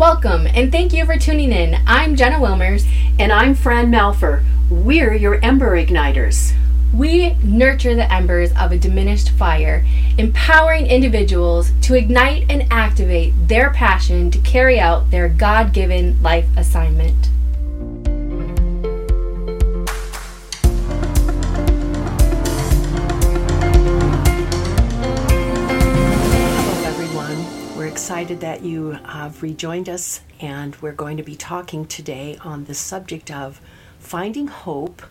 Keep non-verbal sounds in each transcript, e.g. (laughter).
Welcome and thank you for tuning in. I'm Jenna Wilmers. And I'm Fran Malfer. We're your Ember Igniters. We nurture the embers of a diminished fire, empowering individuals to ignite and activate their passion to carry out their God given life assignment. Excited that you have rejoined us, and we're going to be talking today on the subject of finding hope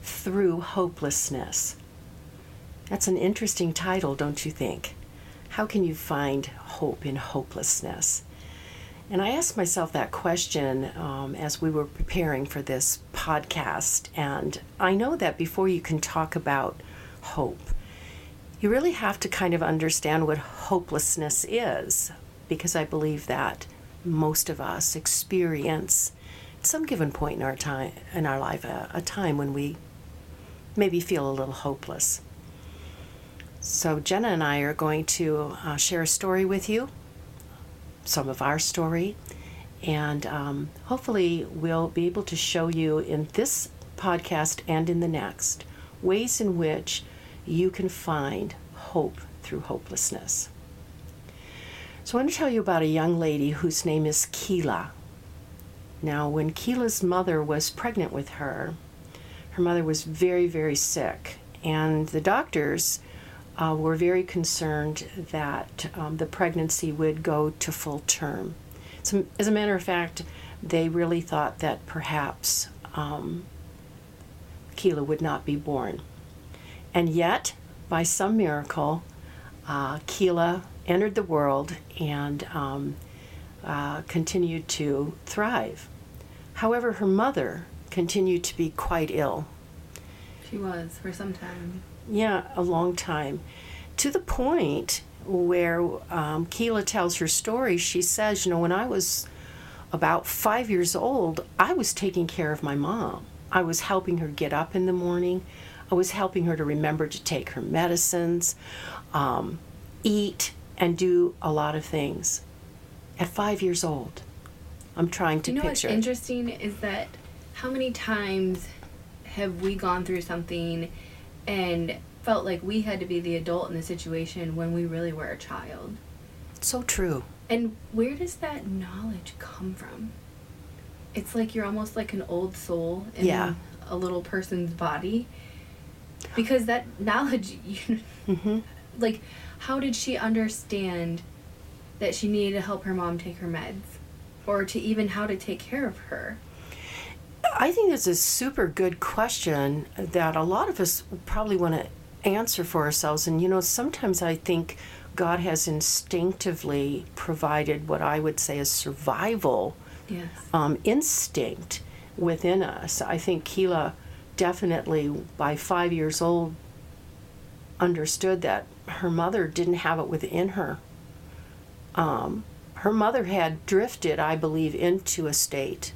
through hopelessness. That's an interesting title, don't you think? How can you find hope in hopelessness? And I asked myself that question um, as we were preparing for this podcast. And I know that before you can talk about hope, you really have to kind of understand what hopelessness is, because I believe that most of us experience at some given point in our time in our life a, a time when we maybe feel a little hopeless. So Jenna and I are going to uh, share a story with you, some of our story, and um, hopefully we'll be able to show you in this podcast and in the next ways in which you can find hope through hopelessness. So I want to tell you about a young lady whose name is Keela. Now, when Keela's mother was pregnant with her, her mother was very, very sick, and the doctors uh, were very concerned that um, the pregnancy would go to full term. So, as a matter of fact, they really thought that perhaps um, Keela would not be born. And yet, by some miracle, uh, Keela entered the world and um, uh, continued to thrive. However, her mother continued to be quite ill. She was for some time. Yeah, a long time. To the point where um, Keela tells her story, she says, You know, when I was about five years old, I was taking care of my mom. I was helping her get up in the morning. I was helping her to remember to take her medicines, um, eat, and do a lot of things. At five years old, I'm trying to you know picture. what's interesting is that how many times have we gone through something and felt like we had to be the adult in the situation when we really were a child? so true. And where does that knowledge come from? It's like you're almost like an old soul in Yeah. a little person's body. Because that (laughs) knowledge, you, hmm like, how did she understand that she needed to help her mom take her meds? Or to even how to take care of her? I think it's a super good question that a lot of us probably want to answer for ourselves. And you know, sometimes I think God has instinctively provided what I would say is survival Yes. um, instinct within us. I think Keela definitely, by five years old, understood that her mother didn't have it within her. Um, her mother had drifted, I believe, into a state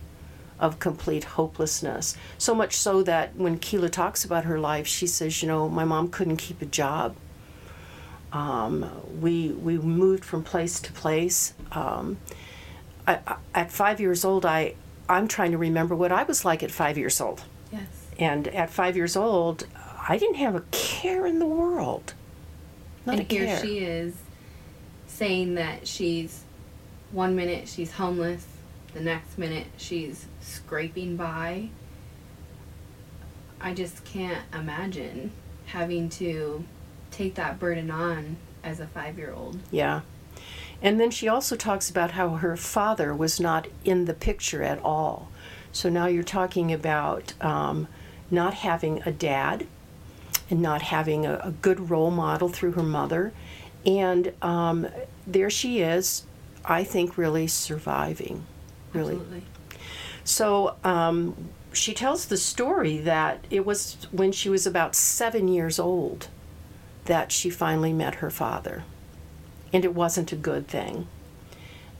of complete hopelessness. So much so that when Keela talks about her life, she says, you know, my mom couldn't keep a job. Um, we we moved from place to place. Um, I, I- at five years old, I I'm trying to remember what I was like at five years old. Yes. And at five years old, I didn't have a care in the world. Not and a here care. she is saying that she's one minute she's homeless, the next minute she's scraping by. I just can't imagine having to take that burden on as a five year old. Yeah. And then she also talks about how her father was not in the picture at all. So now you're talking about um, not having a dad and not having a, a good role model through her mother. And um, there she is, I think, really surviving. Really. Absolutely. So um, she tells the story that it was when she was about seven years old that she finally met her father. And it wasn't a good thing.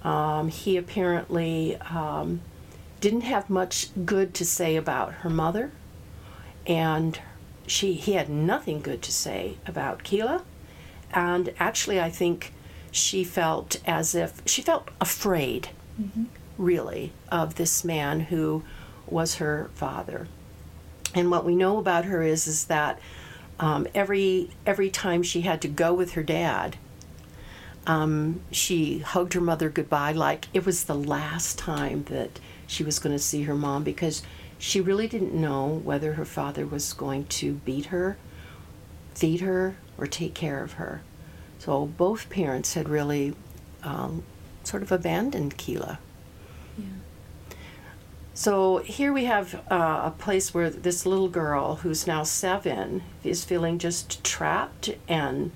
Um, he apparently um, didn't have much good to say about her mother, and she he had nothing good to say about Keela. And actually, I think she felt as if she felt afraid mm-hmm. really, of this man who was her father. And what we know about her is is that um, every every time she had to go with her dad, um, she hugged her mother goodbye like it was the last time that she was going to see her mom because she really didn't know whether her father was going to beat her, feed her, or take care of her. So both parents had really um, sort of abandoned Keela. Yeah. So here we have uh, a place where this little girl, who's now seven, is feeling just trapped and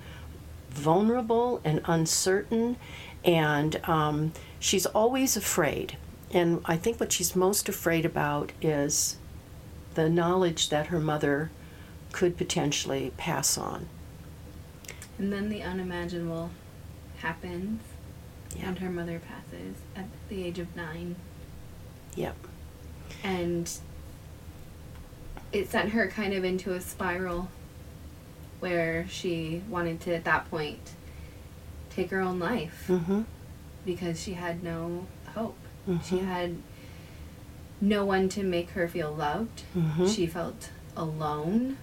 vulnerable and uncertain, and um, she's always afraid. And I think what she's most afraid about is the knowledge that her mother could potentially pass on. And then the unimaginable happens, yeah. and her mother passes at the age of nine. Yep. And it sent her kind of into a spiral where she wanted to, at that point, take her own life mm-hmm. because she had no hope. Mm-hmm. She had no one to make her feel loved. Mm-hmm. She felt alone.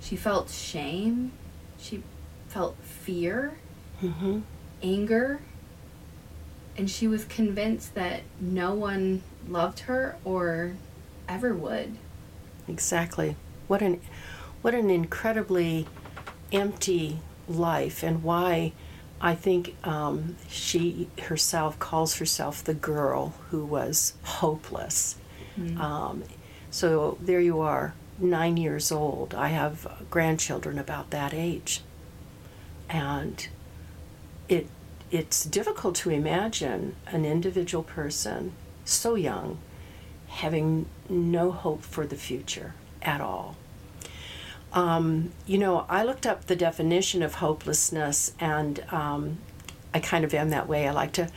She felt shame. She felt fear, mm-hmm. anger. And she was convinced that no one loved her or ever would. Exactly. What an what an incredibly empty life and why I think um, she herself calls herself the girl who was hopeless. Mm-hmm. Um, so there you are, nine years old. I have grandchildren about that age. And it, it's difficult to imagine an individual person so young having no hope for the future at all. Um, you know, I looked up the definition of hopelessness, and um, I kind of am that way. I like to,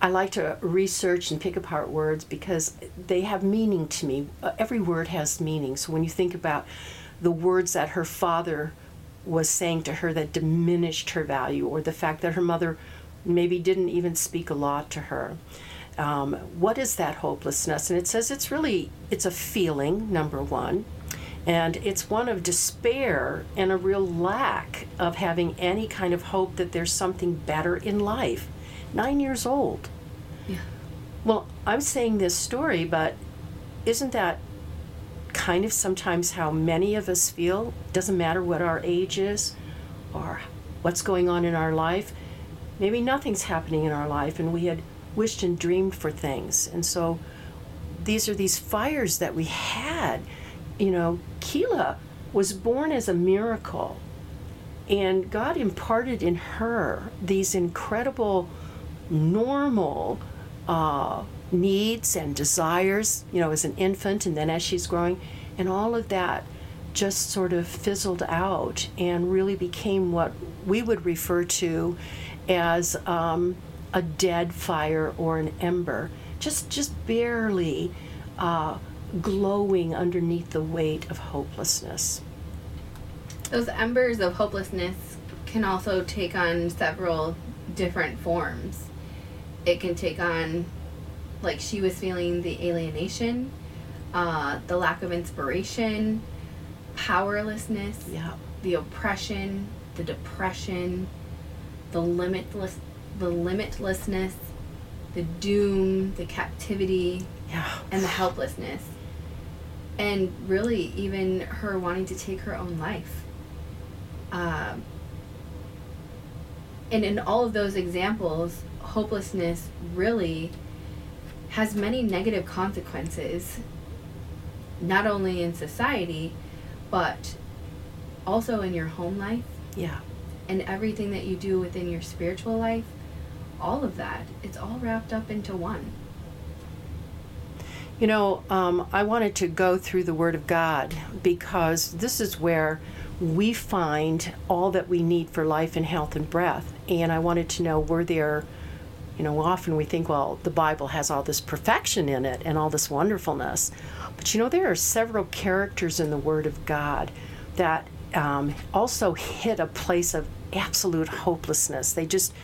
I like to research and pick apart words because they have meaning to me. Uh, every word has meaning. So when you think about the words that her father was saying to her that diminished her value, or the fact that her mother maybe didn't even speak a lot to her. Um, what is that hopelessness? And it says it's really it's a feeling. Number one and it's one of despair and a real lack of having any kind of hope that there's something better in life. Nine years old. Yeah. Well, I'm saying this story, but isn't that kind of sometimes how many of us feel? Doesn't matter what our age is or what's going on in our life. Maybe nothing's happening in our life, and we had wished and dreamed for things. And so these are these fires that we had you know, Keela was born as a miracle. And God imparted in her these incredible, normal uh, needs and desires, you know, as an infant and then as she's growing. And all of that just sort of fizzled out and really became what we would refer to as um, a dead fire or an ember, just, just barely. Uh, glowing underneath the weight of hopelessness. Those embers of hopelessness can also take on several different forms. It can take on, like she was feeling the alienation, uh, the lack of inspiration, powerlessness, yeah. the oppression, the depression, the limitless, the limitlessness, the doom, the captivity, yeah. and the helplessness and really even her wanting to take her own life. Um, and in all of those examples, hopelessness really has many negative consequences, not only in society, but also in your home life. Yeah. And everything that you do within your spiritual life, all of that, it's all wrapped up into one. You know, um, I wanted to go through the Word of God because this is where we find all that we need for life and health and breath. And I wanted to know were there, you know, often we think, well, the Bible has all this perfection in it and all this wonderfulness. But you know, there are several characters in the Word of God that um, also hit a place of absolute hopelessness. They just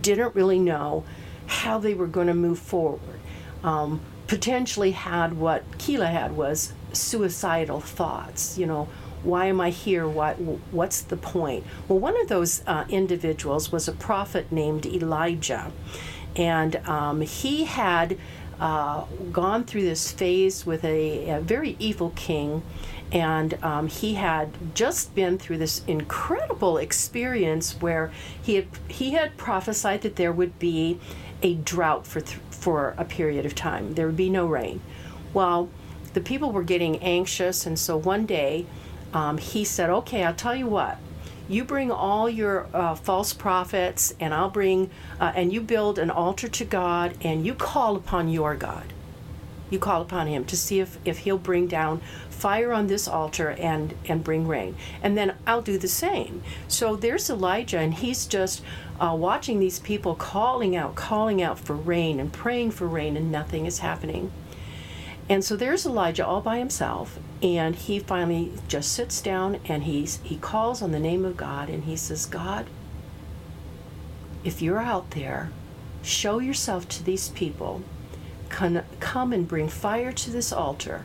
didn't really know how they were going to move forward. Um, potentially had what Keela had was suicidal thoughts. You know, why am I here? What what's the point? Well, one of those uh, individuals was a prophet named Elijah, and um, he had uh, gone through this phase with a, a very evil king, and um, he had just been through this incredible experience where he had he had prophesied that there would be a drought for th- for a period of time. There would be no rain. Well, the people were getting anxious, and so one day um, he said, "Okay, I'll tell you what you bring all your uh, false prophets, and I'll bring, uh, and you build an altar to God, and you call upon your God. You call upon Him to see if, if He'll bring down fire on this altar and, and bring rain. And then I'll do the same. So there's Elijah, and he's just uh, watching these people calling out, calling out for rain, and praying for rain, and nothing is happening. And so there's Elijah all by himself, and he finally just sits down and he's he calls on the name of God and he says, "God, if you're out there, show yourself to these people. Come, come and bring fire to this altar."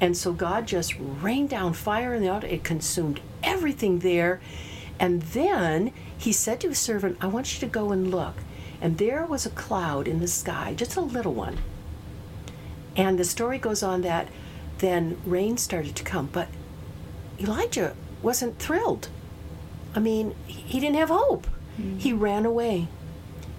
And so God just rained down fire in the altar. It consumed everything there. And then he said to his servant, I want you to go and look. And there was a cloud in the sky, just a little one. And the story goes on that then rain started to come. But Elijah wasn't thrilled. I mean, he didn't have hope. Mm-hmm. He ran away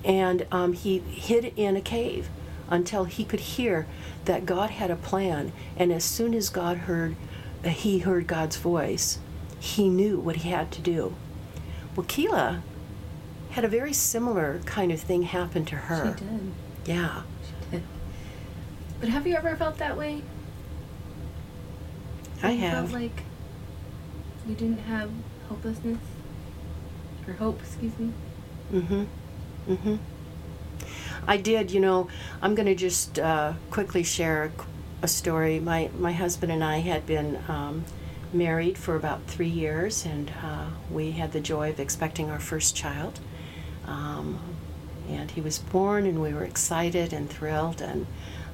and um, he hid in a cave until he could hear that God had a plan. And as soon as God heard, uh, he heard God's voice, he knew what he had to do. Well, Keela had a very similar kind of thing happen to her. She did. Yeah. She did. But have you ever felt that way? I have. Felt like you didn't have hopelessness or hope, excuse me. Mhm. Mhm. I did. You know, I'm going to just uh, quickly share a story. My my husband and I had been um, married for about three years, and uh, we had the joy of expecting our first child. Um, and he was born, and we were excited and thrilled, and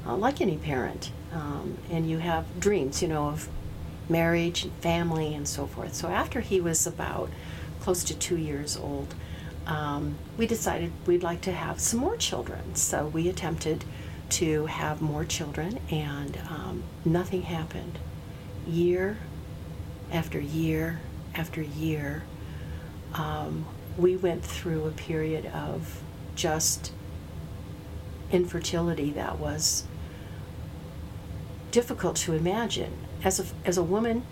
uh, like any parent. Um, and you have dreams, you know, of marriage and family and so forth. So after he was about close to two years old, um, we decided we'd like to have some more children. So we attempted to have more children, and um, nothing happened. Year after year after year, um, we went through a period of just infertility that was difficult to imagine as a, as a woman,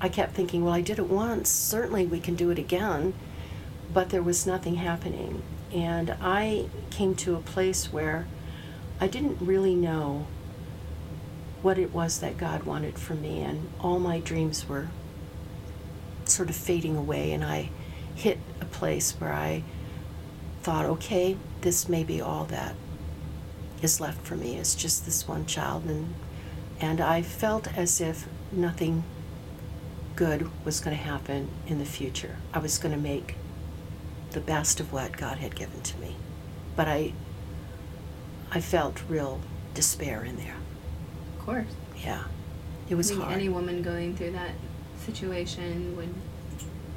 I kept thinking, well, I did it once. Certainly we can do it again. But there was nothing happening. And I came to a place where I didn't really know what it was that God wanted for me. And all my dreams were sort of fading away. And I hit a place where I thought, okay, this may be all that is left for me. It's just this one child. And and I felt as if nothing good was going to happen in the future. I was going to make the best of what God had given to me. But I I felt real despair in there. Of course. Yeah. It was I think hard. Any woman going through that situation would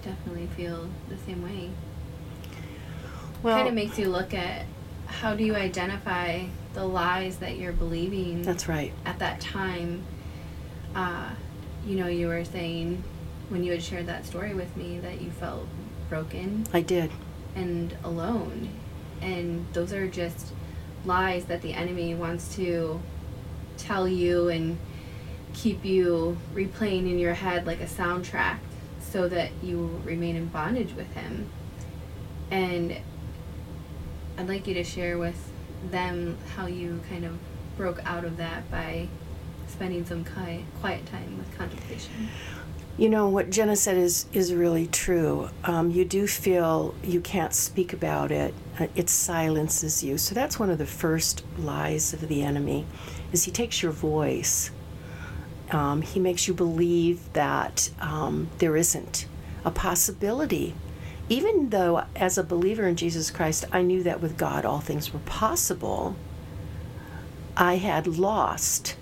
definitely feel the same way. well, kind of makes you look at how do you identify the lies that you're believing that's right. at that time uh, you know you were saying when you had shared that story with me that you felt broken I did. And alone and those are just lies that the enemy wants to tell you and keep you replaying in your head like a soundtrack so that you remain in bondage with him and i'd like you to share with them how you kind of broke out of that by spending some quiet time with contemplation. You know what Jenna said is is really true. Um, you do feel you can't speak about it. Uh, it silences you. So that's one of the first lies of the enemy, is he takes your voice. Um, he makes you believe that um, there isn't a possibility even though as a believer in Jesus Christ, I knew that with God all things were possible, I had lost.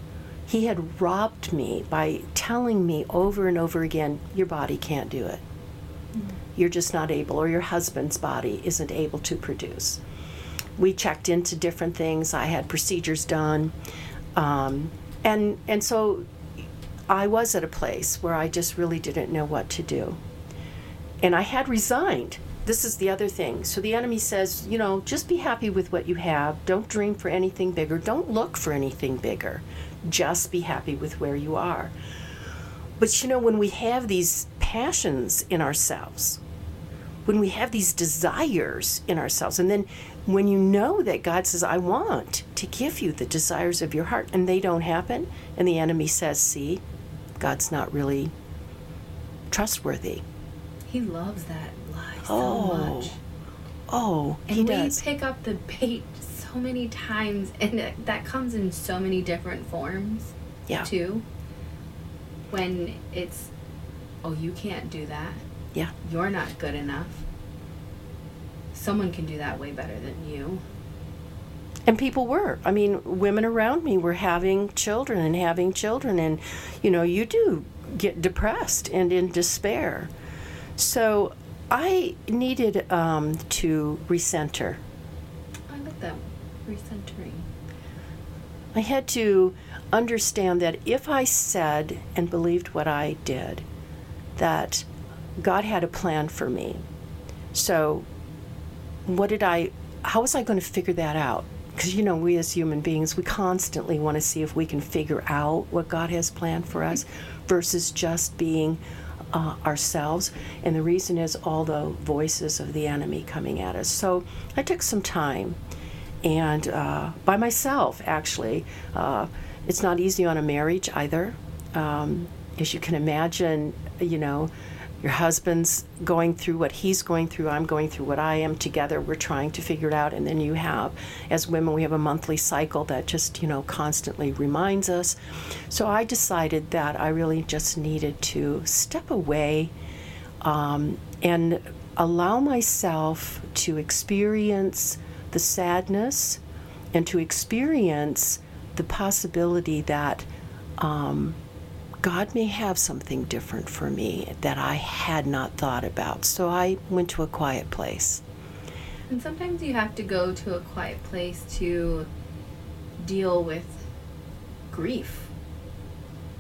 He had robbed me by telling me over and over again, your body can't do it. Mm-hmm. You're just not able, or your husband's body isn't able to produce. We checked into different things. I had procedures done. Um, and, and so I was at a place where I just really didn't know what to do. And I had resigned. This is the other thing. So the enemy says, you know, just be happy with what you have. Don't dream for anything bigger. Don't look for anything bigger. Just be happy with where you are. But you know, when we have these passions in ourselves, when we have these desires in ourselves, and then when you know that God says, I want to give you the desires of your heart, and they don't happen, and the enemy says, See, God's not really trustworthy. He loves that lie so oh. much. Oh, and he we does. pick up the bait so many times, and that comes in so many different forms. Yeah. Too. When it's, oh, you can't do that. Yeah. You're not good enough. Someone can do that way better than you. And people were. I mean, women around me were having children and having children, and you know, you do get depressed and in despair. So I needed um, to recenter. I like that recentering. I had to understand that if I said and believed what I did, that God had a plan for me. So, what did I, how was I going to figure that out? Because, you know, we as human beings, we constantly want to see if we can figure out what God has planned for us versus just being uh, ourselves. And the reason is all the voices of the enemy coming at us. So, I took some time and uh, by myself, actually. Uh, it's not easy on a marriage either. Um, as you can imagine, you know, your husband's going through what he's going through, I'm going through what I am. Together, we're trying to figure it out. And then you have, as women, we have a monthly cycle that just, you know, constantly reminds us. So I decided that I really just needed to step away um, and allow myself to experience the sadness and to experience the possibility that um, God may have something different for me that I had not thought about. So I went to a quiet place. And sometimes you have to go to a quiet place to deal with grief.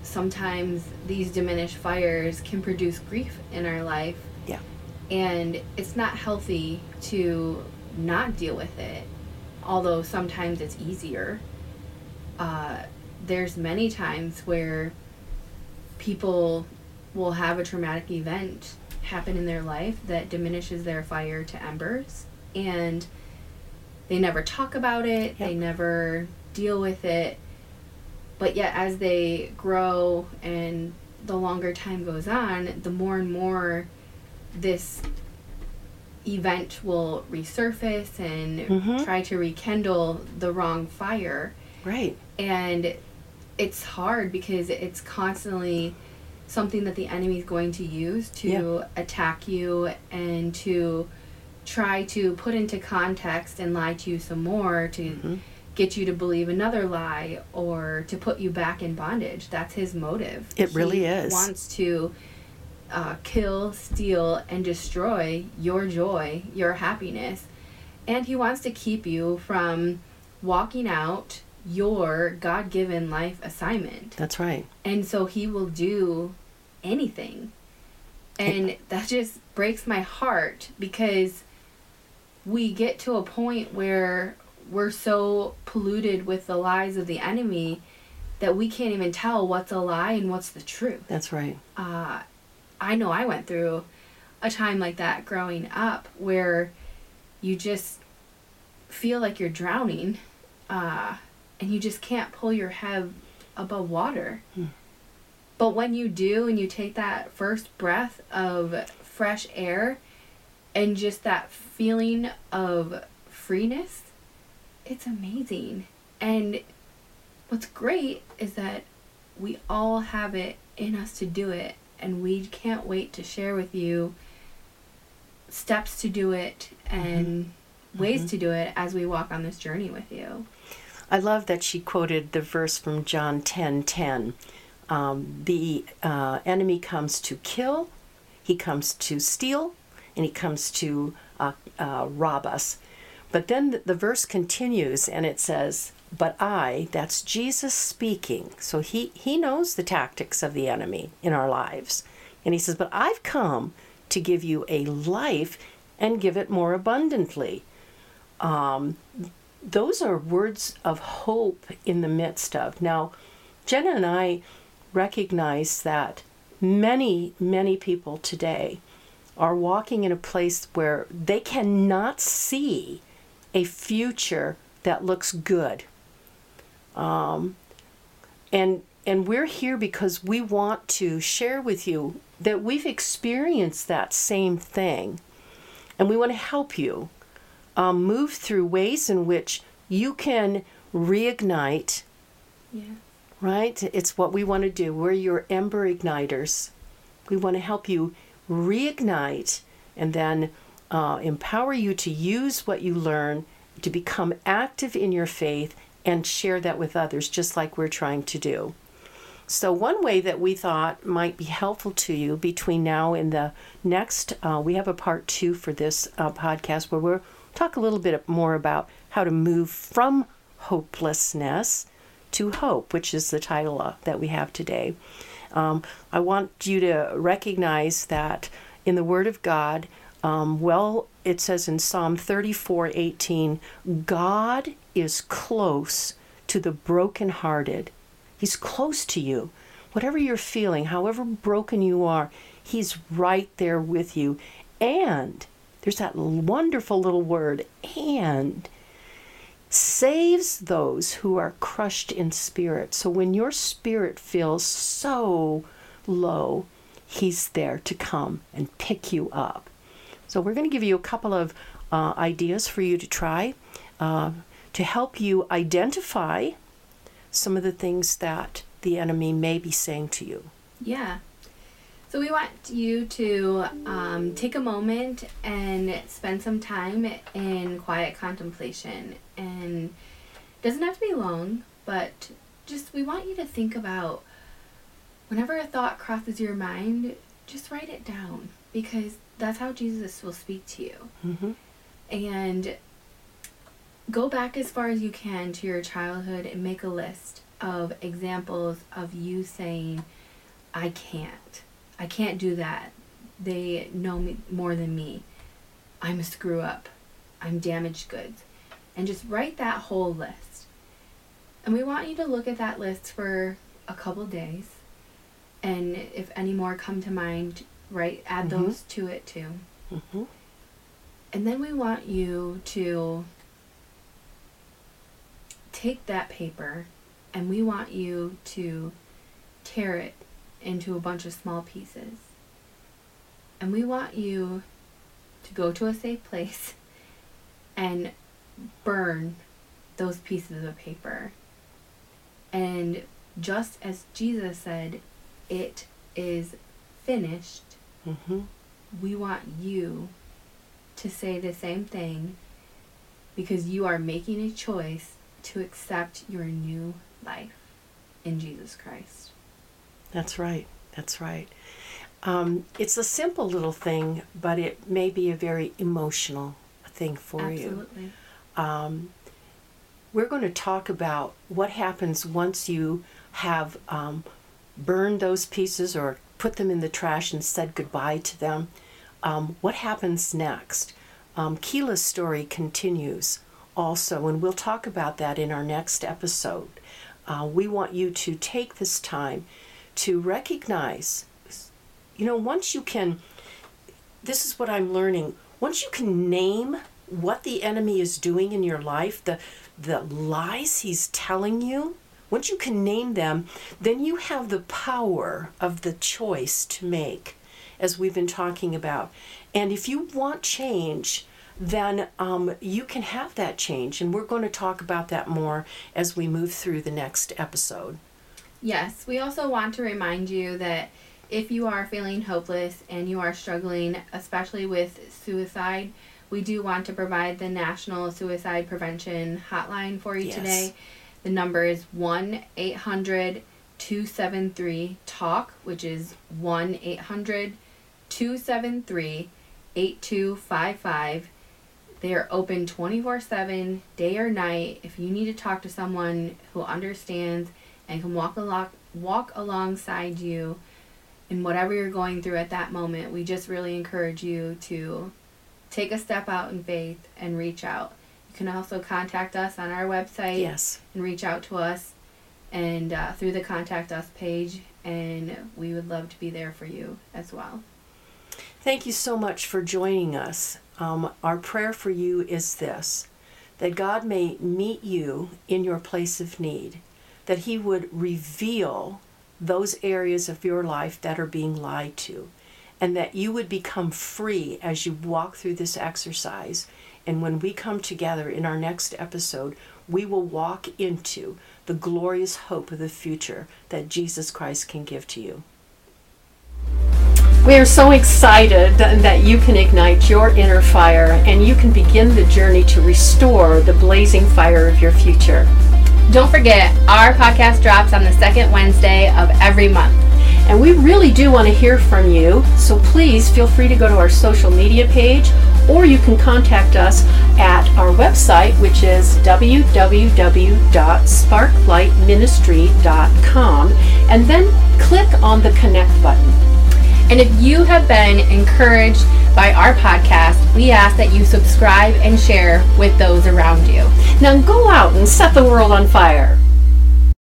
Sometimes these diminished fires can produce grief in our life. Yeah. And it's not healthy to not deal with it, although sometimes it's easier. Uh, there's many times where people will have a traumatic event happen in their life that diminishes their fire to embers and they never talk about it, yep. they never deal with it. But yet as they grow and the longer time goes on, the more and more this event will resurface and mm-hmm. try to rekindle the wrong fire. Right. And it's hard because it's constantly something that the enemy is going to use to yeah. attack you and to try to put into context and lie to you some more to mm-hmm. get you to believe another lie or to put you back in bondage. That's his motive. It he really is. He wants to uh, kill, steal, and destroy your joy, your happiness, and he wants to keep you from walking out your God given life assignment. That's right. And so he will do anything. And that just breaks my heart because we get to a point where we're so polluted with the lies of the enemy that we can't even tell what's a lie and what's the truth. That's right. Uh, I know I went through a time like that growing up where you just feel like you're drowning uh, and you just can't pull your head above water. Hmm. But when you do and you take that first breath of fresh air and just that feeling of freeness, it's amazing. And what's great is that we all have it in us to do it, and we can't wait to share with you steps to do it and ways to do it as we walk on this journey with you. I love that she quoted the verse from John 10 10. Um, the uh, enemy comes to kill, he comes to steal, and he comes to uh, uh, rob us. But then the, the verse continues and it says, But I, that's Jesus speaking. So he, he knows the tactics of the enemy in our lives. And he says, But I've come to give you a life and give it more abundantly. Um, those are words of hope in the midst of. Now, Jenna and I recognize that many, many people today are walking in a place where they cannot see a future that looks good. Um, and and we're here because we want to share with you that we've experienced that same thing, and we want to help you um, move through ways in which you can reignite. Yeah. Right? It's what we want to do. We're your ember igniters. We want to help you reignite and then uh, empower you to use what you learn to become active in your faith and share that with others, just like we're trying to do. So, one way that we thought might be helpful to you between now and the next, uh, we have a part two for this uh, podcast where we'll talk a little bit more about how to move from hopelessness to hope, which is the title uh, that we have today. Um, I want you to recognize that in the Word of God, um, well, it says in Psalm 34 18, God is close to the brokenhearted. He's close to you. Whatever you're feeling, however broken you are, He's right there with you. And there's that wonderful little word, and saves those who are crushed in spirit. So when your spirit feels so low, He's there to come and pick you up. So we're going to give you a couple of uh, ideas for you to try uh, to help you identify some of the things that the enemy may be saying to you. Yeah. So we want you to um, take a moment and spend some time in quiet contemplation. And it doesn't have to be long, but just we want you to think about whenever a thought crosses your mind, just write it down because that's how Jesus will speak to you. Mm-hmm. And go back as far as you can to your childhood and make a list of examples of you saying, I can't. I can't do that. They know me more than me. I'm a screw up. I'm damaged goods. And just write that whole list. And we want you to look at that list for a couple days. And if any more come to mind, write add Mhm. those to it too. Mm-hmm. And then we want you to take that paper and we want you to tear it into a bunch of small pieces. And we want you to go to a safe place (laughs) and burn those pieces of paper. And just as Jesus said, it is finished, Mm-hmm. we want you to say the same thing because you are making a choice to accept your new life in Jesus Christ. That's right. That's right. Um, it's a simple little thing, but it may be a very emotional thing for you. Absolutely. um, we're going to talk about what happens once you have um, burned those pieces or put them in the trash and said goodbye to them. Um, what happens next? Um, Keela's story continues also, and we'll talk about that in our next episode. Uh, we want you to take this time to recognize, you know, once you can, this is what I'm learning, once you can name what the enemy is doing in your life, the the lies he's telling you, once you can name them, then you have the power of the choice to make, as we've been talking about. And if you want change, then um, you can have that change. And we're going to talk about that more as we move through the next episode. Yes, we also want to remind you that if you are feeling hopeless and you are struggling, especially with suicide, we do want to provide the National Suicide Prevention Hotline for you Yes. today. The number is 1 800 273 TALK, which is 1 800 273 8255. They are open 24 7, day or night. If you need to talk to someone who understands and can walk, along, walk alongside you in whatever you're going through at that moment, we just really encourage you to take a step out in faith and reach out. You can also contact us on our website Yes. and reach out to us and uh, through the contact us page and we would love to be there for you as well Thank you so much for joining us. Um, our prayer for you is this that God may meet you in your place of need, that He would reveal those areas of your life that are being lied to, and that you would become free as you walk through this exercise. And when we come together in our next episode, we will walk into the glorious hope of the future that Jesus Christ can give to you. We are so excited that you can ignite your inner fire and you can begin the journey to restore the blazing fire of your future. don't forget our podcast drops on the second wednesday of every month And we really do want to hear from you, so please feel free to go to our social media page or you can contact us at our website, which is www.sparklightministry.com, and then click on the connect button. And if you have been encouraged by our podcast we ask that you subscribe and share with those around you Now go out and set the world on fire.